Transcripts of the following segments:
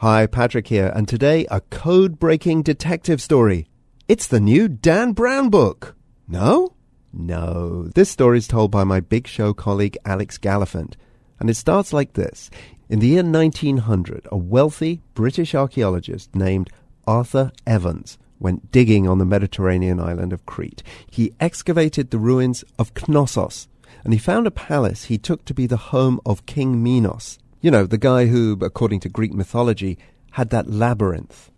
Hi, Patrick here, and today a code breaking detective story. It's the new Dan Brown book. No? No. This story is told by my big show colleague Alex Gallafent, and it starts like this. In the year 1900, a wealthy British archaeologist named Arthur Evans went digging on the Mediterranean island of Crete. He excavated the ruins of Knossos, and he found a palace he took to be the home of King Minos. You know, the guy who, according to Greek mythology, had that labyrinth.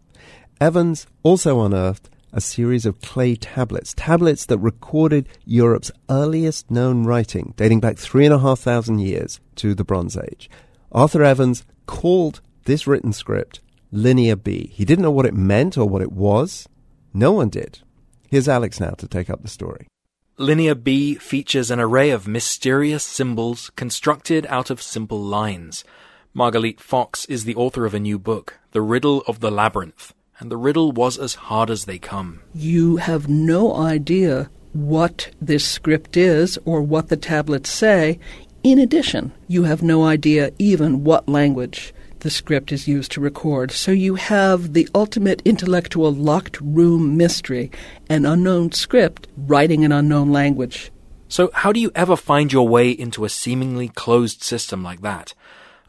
Evans also unearthed a series of clay tablets, tablets that recorded Europe's earliest known writing, dating back three and a half thousand years to the Bronze Age. Arthur Evans called this written script Linear B. He didn't know what it meant or what it was. No one did. Here's Alex now to take up the story. Linear B features an array of mysterious symbols constructed out of simple lines. Margalit Fox is the author of a new book, The Riddle of the Labyrinth, and the riddle was as hard as they come. You have no idea what this script is or what the tablets say. In addition, you have no idea even what language the script is used to record. So you have the ultimate intellectual locked room mystery, an unknown script writing an unknown language. So, how do you ever find your way into a seemingly closed system like that?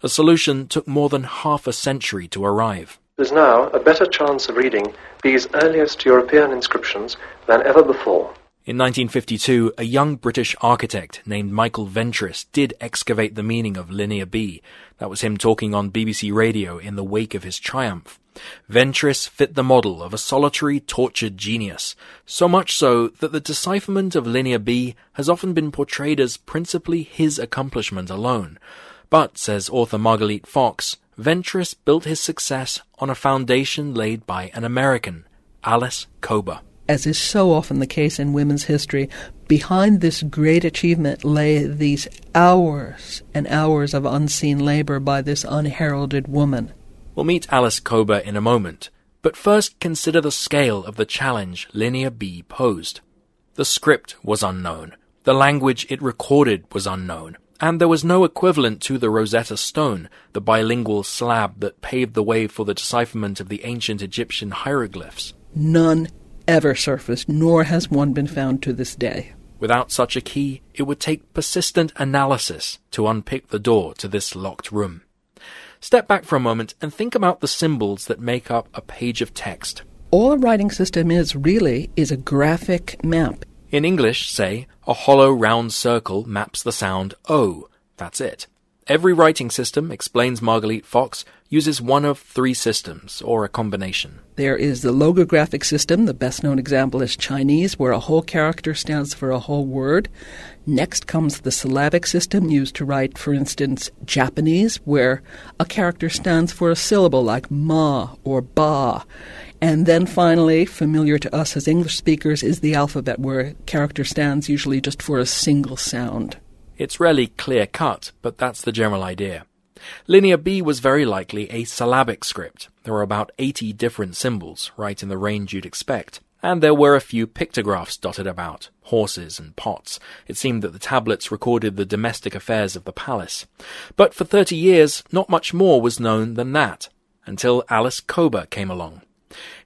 A solution took more than half a century to arrive. There's now a better chance of reading these earliest European inscriptions than ever before. In 1952, a young British architect named Michael Ventris did excavate the meaning of Linear B. That was him talking on BBC Radio in the wake of his triumph. Ventris fit the model of a solitary, tortured genius, so much so that the decipherment of Linear B has often been portrayed as principally his accomplishment alone. But, says author Margalit Fox, Ventris built his success on a foundation laid by an American, Alice Kober as is so often the case in women's history, behind this great achievement lay these hours and hours of unseen labor by this unheralded woman. We'll meet Alice Kober in a moment, but first consider the scale of the challenge Linear B posed. The script was unknown, the language it recorded was unknown, and there was no equivalent to the Rosetta Stone, the bilingual slab that paved the way for the decipherment of the ancient Egyptian hieroglyphs. None ever surfaced, nor has one been found to this day. Without such a key, it would take persistent analysis to unpick the door to this locked room. Step back for a moment and think about the symbols that make up a page of text. All a writing system is, really, is a graphic map. In English, say, a hollow round circle maps the sound O. That's it. Every writing system, explains Margalit Fox, uses one of three systems, or a combination. There is the logographic system. The best known example is Chinese, where a whole character stands for a whole word. Next comes the syllabic system, used to write, for instance, Japanese, where a character stands for a syllable like ma or ba. And then finally, familiar to us as English speakers, is the alphabet, where a character stands usually just for a single sound. It's rarely clear cut, but that's the general idea. Linear B was very likely a syllabic script. There were about 80 different symbols, right in the range you'd expect. And there were a few pictographs dotted about, horses and pots. It seemed that the tablets recorded the domestic affairs of the palace. But for 30 years, not much more was known than that, until Alice Kober came along.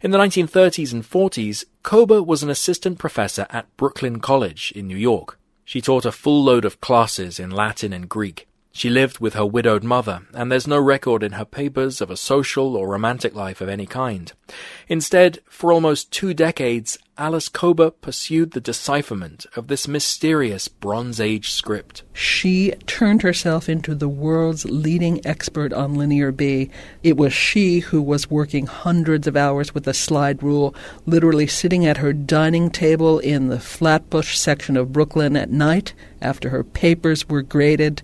In the 1930s and 40s, Kober was an assistant professor at Brooklyn College in New York. She taught a full load of classes in Latin and Greek. She lived with her widowed mother, and there's no record in her papers of a social or romantic life of any kind. Instead, for almost two decades, Alice Kober pursued the decipherment of this mysterious Bronze Age script. She turned herself into the world's leading expert on Linear B. It was she who was working hundreds of hours with a slide rule, literally sitting at her dining table in the Flatbush section of Brooklyn at night after her papers were graded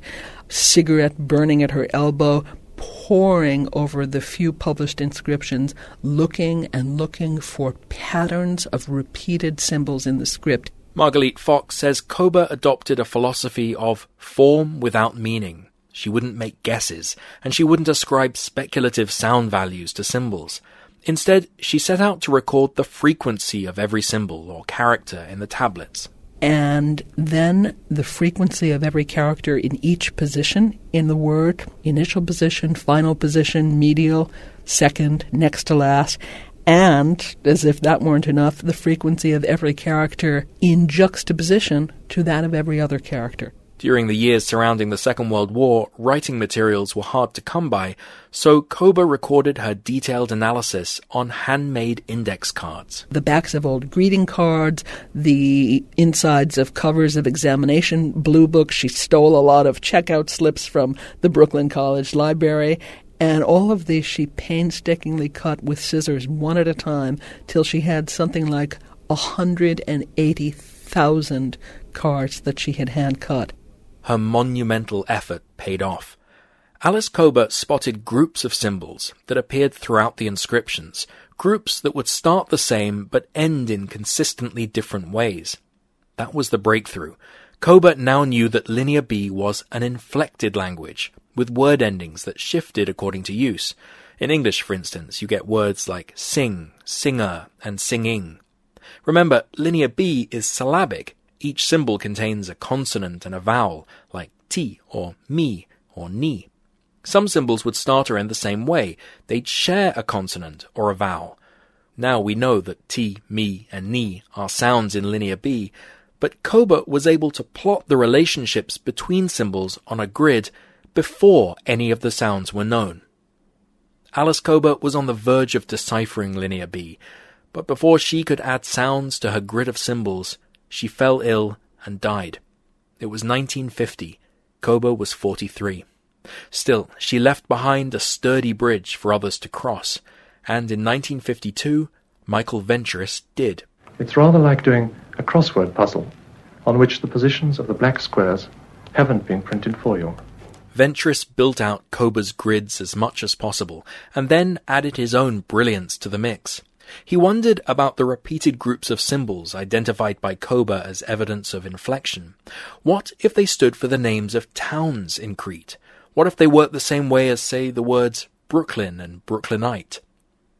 cigarette burning at her elbow, poring over the few published inscriptions, looking and looking for patterns of repeated symbols in the script. Margalit Fox says Kober adopted a philosophy of form without meaning. She wouldn't make guesses, and she wouldn't ascribe speculative sound values to symbols. Instead, she set out to record the frequency of every symbol or character in the tablets and then the frequency of every character in each position in the word initial position, final position, medial, second, next to last, and, as if that weren't enough, the frequency of every character in juxtaposition to that of every other character. During the years surrounding the Second World War, writing materials were hard to come by, so Kober recorded her detailed analysis on handmade index cards. The backs of old greeting cards, the insides of covers of examination blue books. She stole a lot of checkout slips from the Brooklyn College Library. And all of these she painstakingly cut with scissors one at a time till she had something like 180,000 cards that she had hand cut her monumental effort paid off. Alice Kober spotted groups of symbols that appeared throughout the inscriptions, groups that would start the same but end in consistently different ways. That was the breakthrough. Kober now knew that Linear B was an inflected language, with word endings that shifted according to use. In English, for instance, you get words like sing, singer, and singing. Remember, Linear B is syllabic, each symbol contains a consonant and a vowel, like ti or mi or ni. Some symbols would start or end the same way. They'd share a consonant or a vowel. Now we know that ti, mi, and ni are sounds in Linear B, but Kober was able to plot the relationships between symbols on a grid before any of the sounds were known. Alice Kober was on the verge of deciphering Linear B, but before she could add sounds to her grid of symbols, she fell ill and died. It was 1950. Kober was 43. Still, she left behind a sturdy bridge for others to cross, and in 1952, Michael Ventris did. It's rather like doing a crossword puzzle on which the positions of the black squares haven't been printed for you. Ventris built out Kober's grids as much as possible, and then added his own brilliance to the mix. He wondered about the repeated groups of symbols identified by Kober as evidence of inflection. What if they stood for the names of towns in Crete? What if they worked the same way as, say, the words Brooklyn and Brooklynite?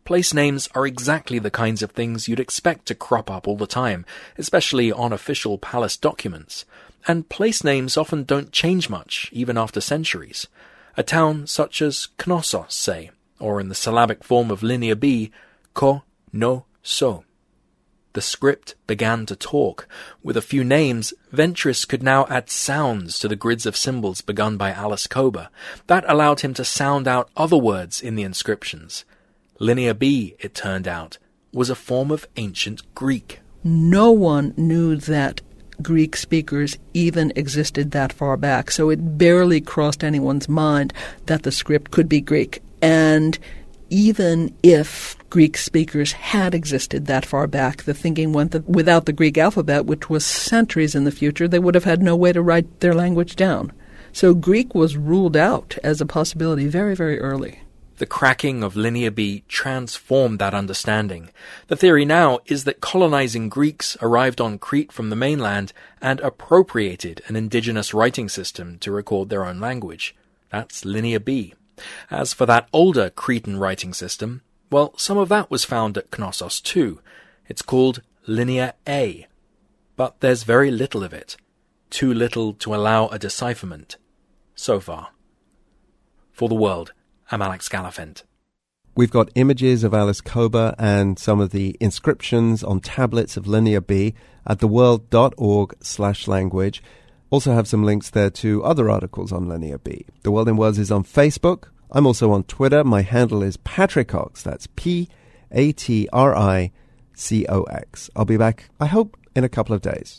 Place names are exactly the kinds of things you'd expect to crop up all the time, especially on official palace documents. And place names often don't change much, even after centuries. A town such as Knossos, say, or in the syllabic form of Linear B, Ko no so. The script began to talk. With a few names, Ventris could now add sounds to the grids of symbols begun by Alice Kober. That allowed him to sound out other words in the inscriptions. Linear B, it turned out, was a form of ancient Greek. No one knew that Greek speakers even existed that far back, so it barely crossed anyone's mind that the script could be Greek. And even if Greek speakers had existed that far back, the thinking went that without the Greek alphabet, which was centuries in the future, they would have had no way to write their language down. So Greek was ruled out as a possibility very, very early. The cracking of Linear B transformed that understanding. The theory now is that colonizing Greeks arrived on Crete from the mainland and appropriated an indigenous writing system to record their own language. That's Linear B. As for that older Cretan writing system, well, some of that was found at Knossos too. It's called Linear A. But there's very little of it. Too little to allow a decipherment. So far. For the world, I'm Alex Gallafent. We've got images of Alice Kober and some of the inscriptions on tablets of Linear B at theworld.org slash language. Also have some links there to other articles on Linear B. The World in Words is on Facebook. I'm also on Twitter. My handle is Patrick Cox. That's P A T R I C O X. I'll be back, I hope, in a couple of days.